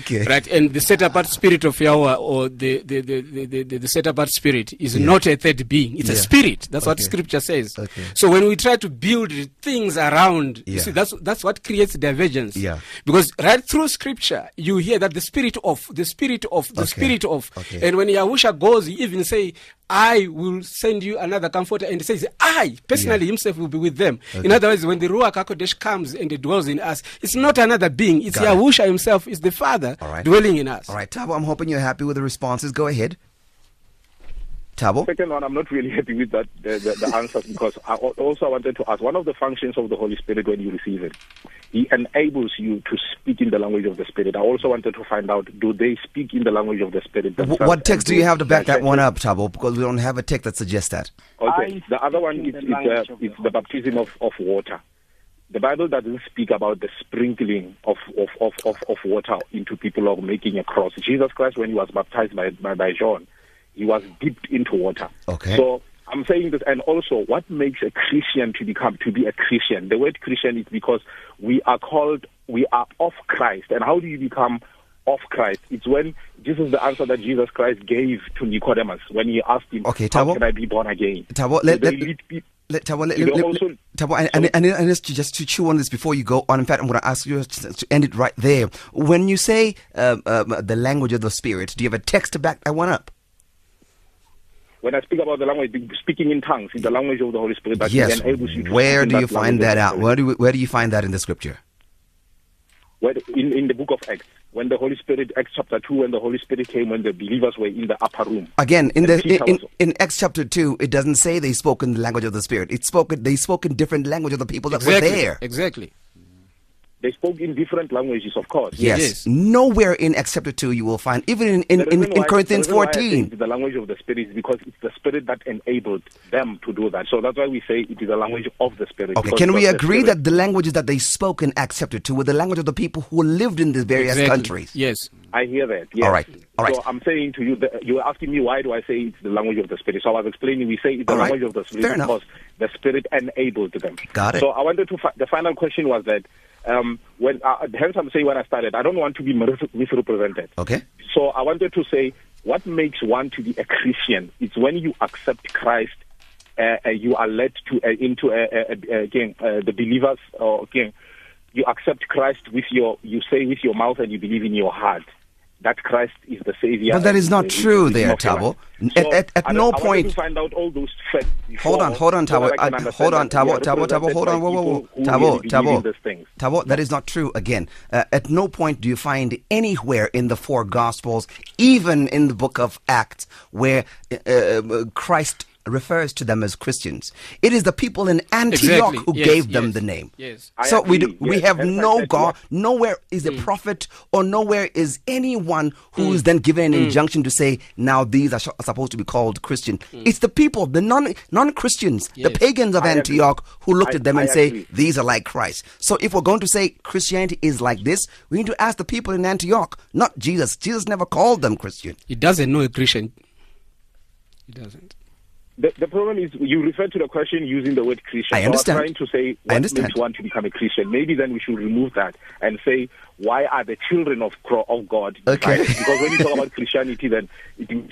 Okay. Right, and the set apart spirit of Yahweh or the the the, the, the, the, set apart spirit is Yeah. not a third being. It's a spirit. That's what Scripture says. Okay. So when we try to build things around, you see, that's that's what creates divergence. Yeah. Because right through Scripture, you hear that the spirit of the spirit of the Okay. spirit of, Okay. and when Yahusha goes, he even say, I will send you another comforter. And he says, I personally himself will be with them. In other words, when the Ruach HaKodesh comes and dwells in us, it's not another being. It's Got it. Yahusha himself, is the Father All right. dwelling in us. All right, Tabo. I'm hoping you're happy with the responses. Go ahead. Tabo. Second one, I'm not really happy with that the, the, the answers because I also wanted to ask one of the functions of the Holy Spirit when you receive it, He enables you to speak in the language of the Spirit. I also wanted to find out do they speak in the language of the Spirit? W- what text do you have to back that one up, Tabo? Because we don't have a text that suggests that. Okay. The other one is it's, uh, it's the baptism of, of water. The Bible doesn't speak about the sprinkling of, of, of, of, of water into people or making a cross. Jesus Christ, when he was baptized by, by, by John, he was dipped into water. Okay. So I'm saying this, and also what makes a Christian to become to be a Christian? The word Christian is because we are called, we are of Christ. And how do you become of Christ? It's when this is the answer that Jesus Christ gave to Nicodemus when he asked him, Okay, "How Tabo. can I be born again?" Tabo, So let, they let, let, Tabo, let, let, let- Tabo, and, and, and, and just, to, just to chew on this before you go on, in fact, I'm going to ask you to end it right there. When you say um, um, the language of the Spirit, do you have a text to back that one up? When I speak about the language, speaking in tongues, is the language of the Holy Spirit that yes. enables you to Where do you that find that out? Where do, we, where do you find that in the scripture? Where in, in the book of Acts, when the Holy Spirit, Acts chapter 2, when the Holy Spirit came, when the believers were in the upper room. Again, in And the in, in, in Acts chapter two, it doesn't say they spoke in the language of the Spirit. It spoke they spoke in different language of the people that Exactly. were there. Exactly. They spoke in different languages, of course. Yes. yes. Nowhere in Acts chapter 2 you will find, even in, in, in, in why- Corinthians the reason why I say 14. it's the language of the Spirit is because it's the Spirit that enabled them to do that. So that's why we say it is the language of the Spirit. Okay, can we was the agree that the languages that they spoke in Acts chapter 2 were the language of the people who lived in the various Exactly. countries? Yes. I hear that. Yes. All right, all right. So I'm saying to you, that you were asking me why do I say it's the language of the Spirit. So I was explaining. We say it's the All right. language of the Spirit Fair enough. because the Spirit enabled them. Got it. So I wanted to. Fi- the final question was that um, when uh, hence I'm saying when I started, I don't want to be mis- misrepresented. Okay. So I wanted to say what makes one to be a Christian. is when you accept Christ. Uh, uh, you are led to uh, into uh, uh, uh, again uh, the believers or again you accept Christ with your you say with your mouth and you believe in your heart that Christ is the Savior. But that is not true there, Tabo. life. At- at- at no point- find out all those facts. Hold on, hold on, so Tabo. I- hold on, Tabo, Tabo, Tabo, hold on, whoa, whoa, whoa. Tabo, really Tabo. Tabo, that is not true. Again, uh, at no point do you find anywhere in the four Gospels, even in the book of Acts, where uh, uh, Christ refers to them as Christians. It is the people in Antioch Exactly. who Yes, gave them yes, the name. yes. So we do, we yes. have And no God, nowhere is a mm. prophet or nowhere is anyone who is mm. then given an mm. injunction to say now these are sh- supposed to be called Christian. It's the people, the non non Christians, the pagans of I agree. Antioch who looked I- at them I and say these are like Christ. So if we're going to say Christianity is like this, we need to ask the people in Antioch, not Jesus. Jesus never called them Christian. He doesn't know a Christian. He doesn't. The, the problem is you refer to the question using the word Christian. I So understand. I'm trying to say what makes one to become a Christian. Maybe then we should remove that and say why are the children of of God Okay. Because when you talk about Christianity, then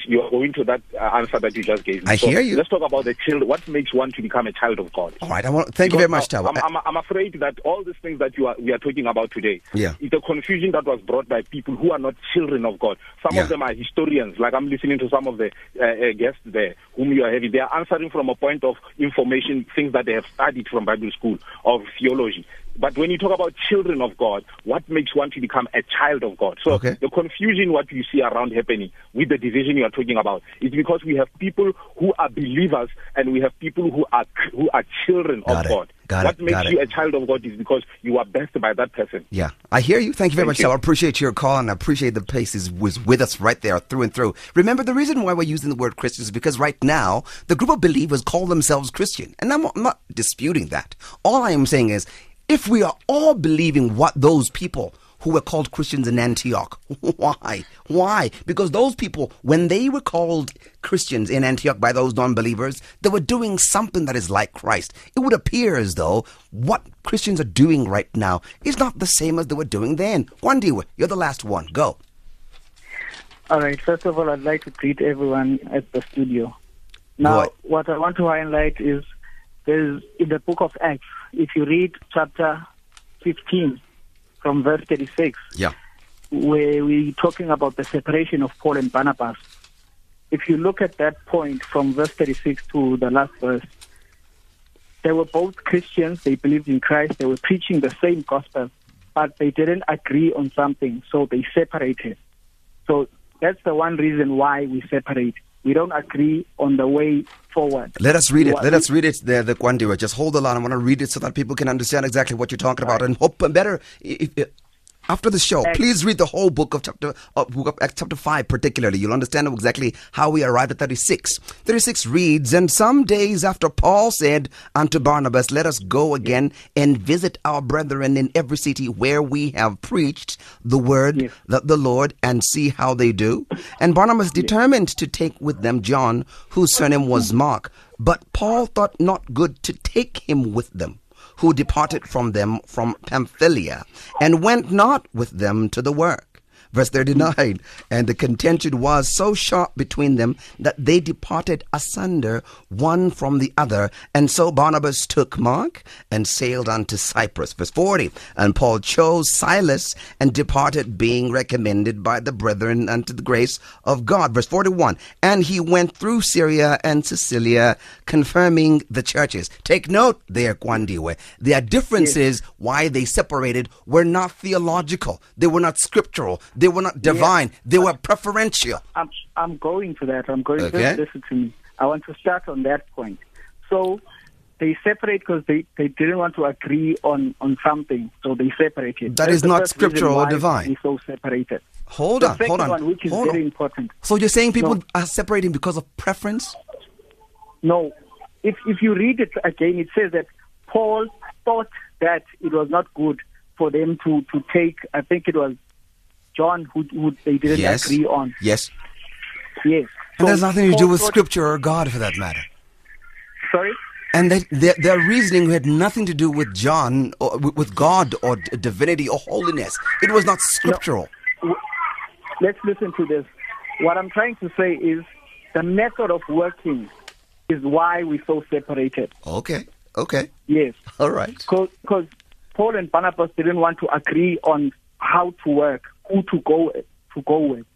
you are going to that uh, answer that you just gave me. I So hear you. Let's talk about the children. What makes one to become a child of God? All right. I want. Thank you very much, Because Tawa. I'm, I'm, I'm afraid that all these things that you are we are talking about today Yeah. is the confusion that was brought by people who are not children of God. Some Yeah. of them are historians, like I'm listening to some of the uh, uh, guests there, whom you are having. They are answering from a point of information, things that they have studied from Bible school of theology. But when you talk about children of God, what makes one to become a child of God? So Okay. the confusion what you see around happening with the division you are talking about is because we have people who are believers and we have people who are who are children Got of it. God. Got what it. makes Got you it. a child of God is because you are blessed by that person. Yeah, I hear you. Thank you very Thank much, you. I appreciate your call and I appreciate the pace is was with us right there through and through. Remember, the reason why we're using the word Christians is because right now the group of believers call themselves Christian, and I'm not disputing that. All I am saying is, if we are all believing what those people who were called Christians in Antioch. Why? Why? Because those people, when they were called Christians in Antioch by those non believers, they were doing something that is like Christ. It would appear as though what Christians are doing right now is not the same as they were doing then. Wandiwe, you're the last one. Go. All right. First of all, I'd like to greet everyone at the studio. Now, ahead. what I want to highlight is there's in the book of Acts, if you read chapter 15 from verse 36, Yeah. where we're talking about the separation of Paul and Barnabas. If you look at that point from verse 36 to the last verse, they were both Christians, they believed in Christ, they were preaching the same gospel, but they didn't agree on something, so they separated. So that's the one reason why we separate. We don't agree on the way forward. Let us read it. What Let we- us read it there, the Kwandiwe. Just hold the line. I want to read it so that people can understand exactly what you're talking about. And hope better if, if, after the show, please read the whole book of chapter uh, book of Acts chapter 5 particularly. You'll understand exactly how we arrived at 36. 36 reads, And some days after Paul said unto Barnabas, Let us go again and visit our brethren in every city where we have preached the word that the Lord and see how they do. And Barnabas determined to take with them John, whose surname was Mark. But Paul thought not good to take him with them who departed from them from Pamphylia, and went not with them to the work. Verse 39 And the contention was so sharp between them that they departed asunder one from the other. And so Barnabas took Mark and sailed unto Cyprus. Verse 40 And Paul chose Silas and departed, being recommended by the brethren unto the grace of God. Verse 41 And he went through Syria and Cilicia, confirming the churches. Take note there, Kwandiwe. Their differences, why they separated, were not theological, they were not scriptural, they were not divine, they were preferential. I'm, I'm going to that. I'm going Okay. to listen to me. I want to start on that point. So they separate because they, they didn't want to agree on, on something, so they separated. That That's is not scriptural or divine. they so separated. Hold the on, hold on. One, which is hold very on. important. So you're saying people No. are separating because of preference? No. If if you read it again, it says that Paul thought that it was not good for them to, to take. I think it was John who, who they didn't yes. agree on. Yes. Yes. And So there's nothing to do with scripture or God for that matter. Sorry. And they, their, their reasoning had nothing to do with John, or with God, or d- divinity, or holiness. It was not scriptural. Let's listen to this. What I'm trying to say is the method of working is why we're so separated. Okay, okay. Yes. All right. Because Paul and Barnabas didn't want to agree on how to work, who to go to go with.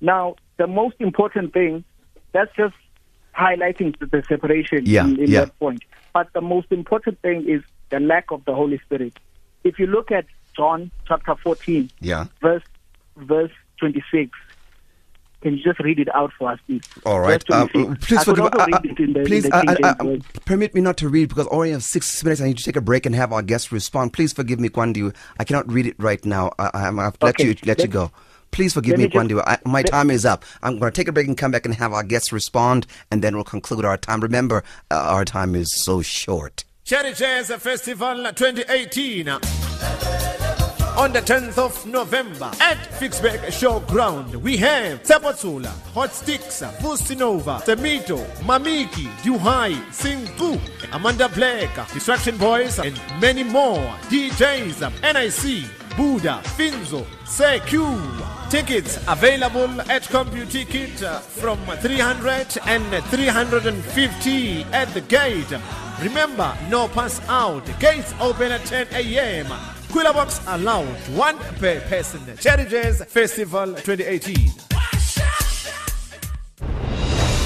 Now, the most important thing, that's just highlighting the, separation Yeah, in, in yeah. that point. But the most important thing is the lack of the Holy Spirit. If you look at John chapter 14, Yeah. verse verse 26. Can you just read it out for us, please? All right. Verse Uh, 26. please forgive. also uh, read it in the, in please the uh, King James Version. permit me not to read because already have six minutes. I need to take a break and have our guests respond. Please forgive me, Kwandiwe. I cannot read it right now. I, I, I've let Okay, you let you go. Please forgive let me, me just- Kwandiwe. I, my let- time is up. I'm going to take a break and come back and have our guests respond, and then we'll conclude our time. Remember, uh, our time is so short. Cherry Jazz Festival 2018 on the 10th of November at Fixbeck Showground. We have Tsepo Tshola, Hot Sticks, Pustinova, Temito, Mamiki, Duhai, Sinku, Amanda Blake, Distraction Boys, and many more. DJs, NIC, Buddha, Finzo, Secu. Tickets available at CompuTicket from 300 and 350 at the gate. Remember, no pass out. Gates open at 10 a.m. Cooler box allowed, one per person. Cherry Jazz Festival 2018.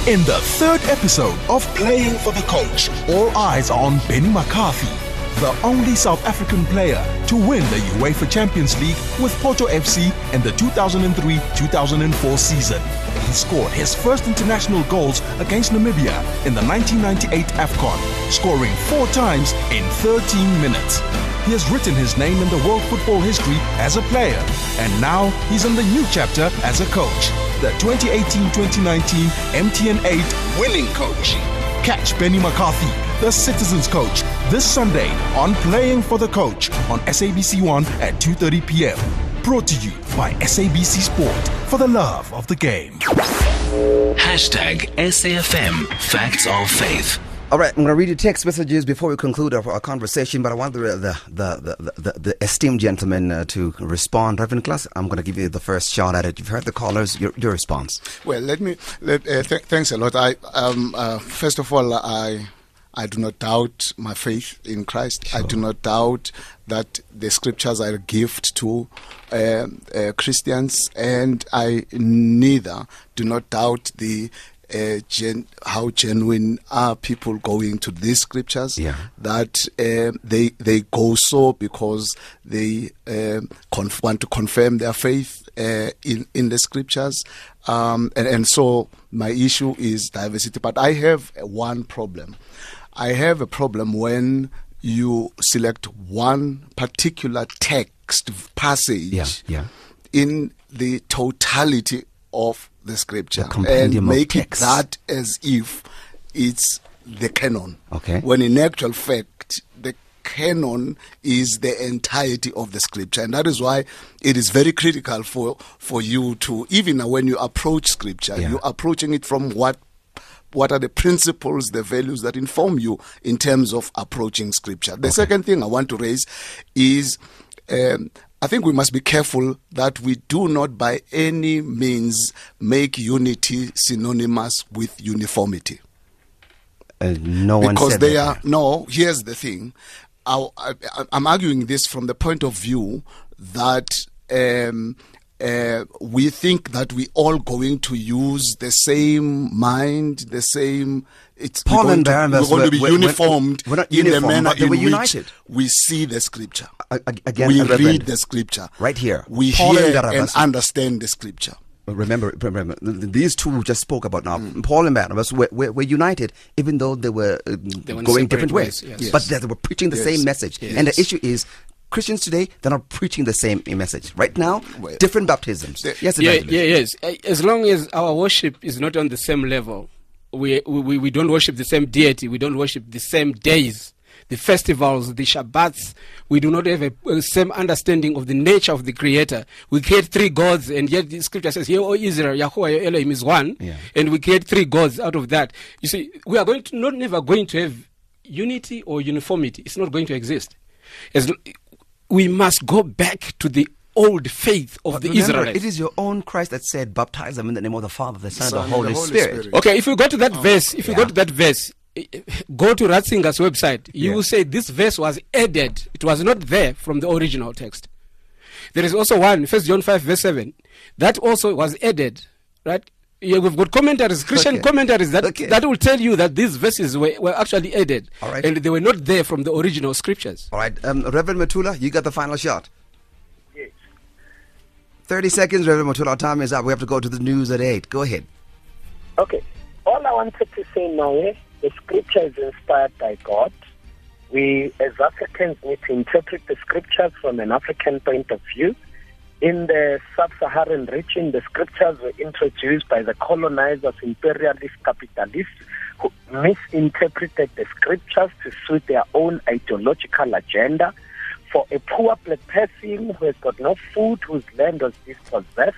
In the third episode of Playing for the Coach, all eyes are on Benny McCarthy, the only South African player to win the UEFA Champions League with Porto FC in the 2003-2004 season. He scored his first international goals against Namibia in the 1998 AFCON, scoring four times in 13 minutes. He has written his name in the world football history as a player, and now he's in the new chapter as a coach the 2018-2019 MTN 8 winning coach. Catch Benny McCarthy, the Citizens Coach, this Sunday on Playing for the Coach on SABC One at 2:30 p.m. Brought to you by SABC Sport for the love of the game. Hashtag SAFM Facts of Faith. All right, I'm going to read you text messages before we conclude our, our conversation, but I want the the the the, the, the esteemed gentleman uh, to respond. Reverend Klaas, I'm going to give you the first shot at it. You've heard the callers. Your, your response. Well, let me. Let, uh, th- thanks a lot. I um, uh, first of all, I I do not doubt my faith in Christ. Sure. I do not doubt that the scriptures are a gift to uh, uh, Christians, and I neither do not doubt the uh, gen- how genuine are people going to these scriptures yeah. that uh, they they go so because they uh, conf- want to confirm their faith uh, in in the scriptures um, and, and so my issue is diversity but I have one problem I have a problem when you select one particular text passage yeah, yeah. in the totality of the scripture The and make it that as if it's the canon. Okay. When in actual fact, the canon is the entirety of the scripture, and that is why it is very critical for for you to even when you approach scripture, Yeah. you're approaching it from what. What are the principles, the values that inform you in terms of approaching scripture? The second thing I want to raise is um, I think we must be careful that we do not by any means make unity synonymous with uniformity. Uh, no one because they that. are no. Here's the thing. I, I'm arguing this from the point of view that um, uh, we think that we're all going to use the same mind, the same. It's Paul we're going and to, Barnabas we're going to be were- were- uniformed were not in uniform, the manner but they in which united. we see the scripture. again, we Reverend, read the scripture right here. We Paul and hear and Barnabas- understand the scripture. Remember, remember, th- th- these two we just spoke about now. Mm. Paul and Barnabas were, were, were united, even though they were uh, went going different ways. ways, yes. But they were preaching the Yes. same message. Yes. And the issue is, Christians today, they're not preaching the same message. Right now, different baptisms. yes, yeah, yeah, yes. As long as our worship is not on the same level, we, we, we don't worship the same deity, we don't worship the same days, the festivals, the Shabbats, we do not have a, a same understanding of the nature of the Creator. We create three gods, and yet the scripture says, Hear, O Israel, Yahweh your Elohim is one, Yeah. and we create three gods out of that. You see, we are going to, not never going to have unity or uniformity. It's not going to exist. As, we must go back to the old faith of But the remember, Israelites. It is your own Christ that said, baptize them in the name of the Father, the Son, Son, and the Holy, Spirit. Okay, if you go to that oh. verse, if you go to that verse, go to Ratzinger's website, you Yeah. will say this verse was added. It was not there from the original text. There is also one, First John 5, verse 7, that also was added, right? Yeah, we've got commentaries, Christian Okay. commentaries that that will tell you that these verses were, were actually added, All right. and they were not there from the original scriptures. All right, um, Reverend Methula, you got the final shot. Yes. 30 seconds, Reverend Methula. Our time is up. We have to go to the news at 8. Go ahead. Okay. All I wanted to say now is the scripture is inspired by God. We, as Africans, need to interpret the scriptures from an African point of view. In the sub Saharan region, the scriptures were introduced by the colonizers, imperialist capitalists, who misinterpreted the scriptures to suit their own ideological agenda. For a poor black person who has got no food, whose land was dispossessed,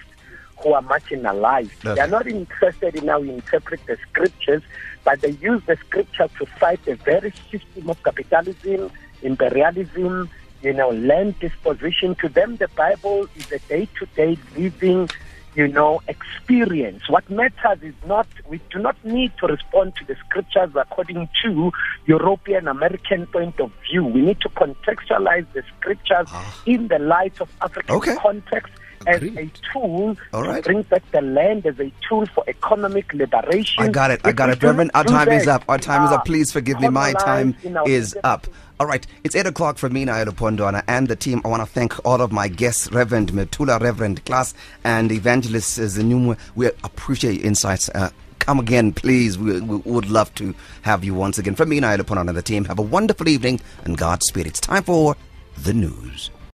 who are marginalized. Okay. They are not interested in how we interpret the scriptures, but they use the scripture to fight the very system of capitalism, imperialism, you know, land disposition. To them, the Bible is a day-to-day living, you know, experience. What matters is not, we do not need to respond to the scriptures according to European American point of view. We need to contextualize the scriptures ah. in the light of African Okay. context as a tool All right. to bring back the land as a tool for economic liberation. I got it. I got it. Reverend, our time is up. Our time is up. Please forgive me. My time colonize in our is up. All right. It's 8 o'clock for me, Naye Lupondwana, and the team. I want to thank all of my guests, Reverend Methula, Reverend Klaas, and Evangelist Zinhumwe. We appreciate your insights. Uh, come again, please. We, we would love to have you once again. From me, Naye Lupondwana, and the team. Have a wonderful evening, and Godspeed. It's time for the news.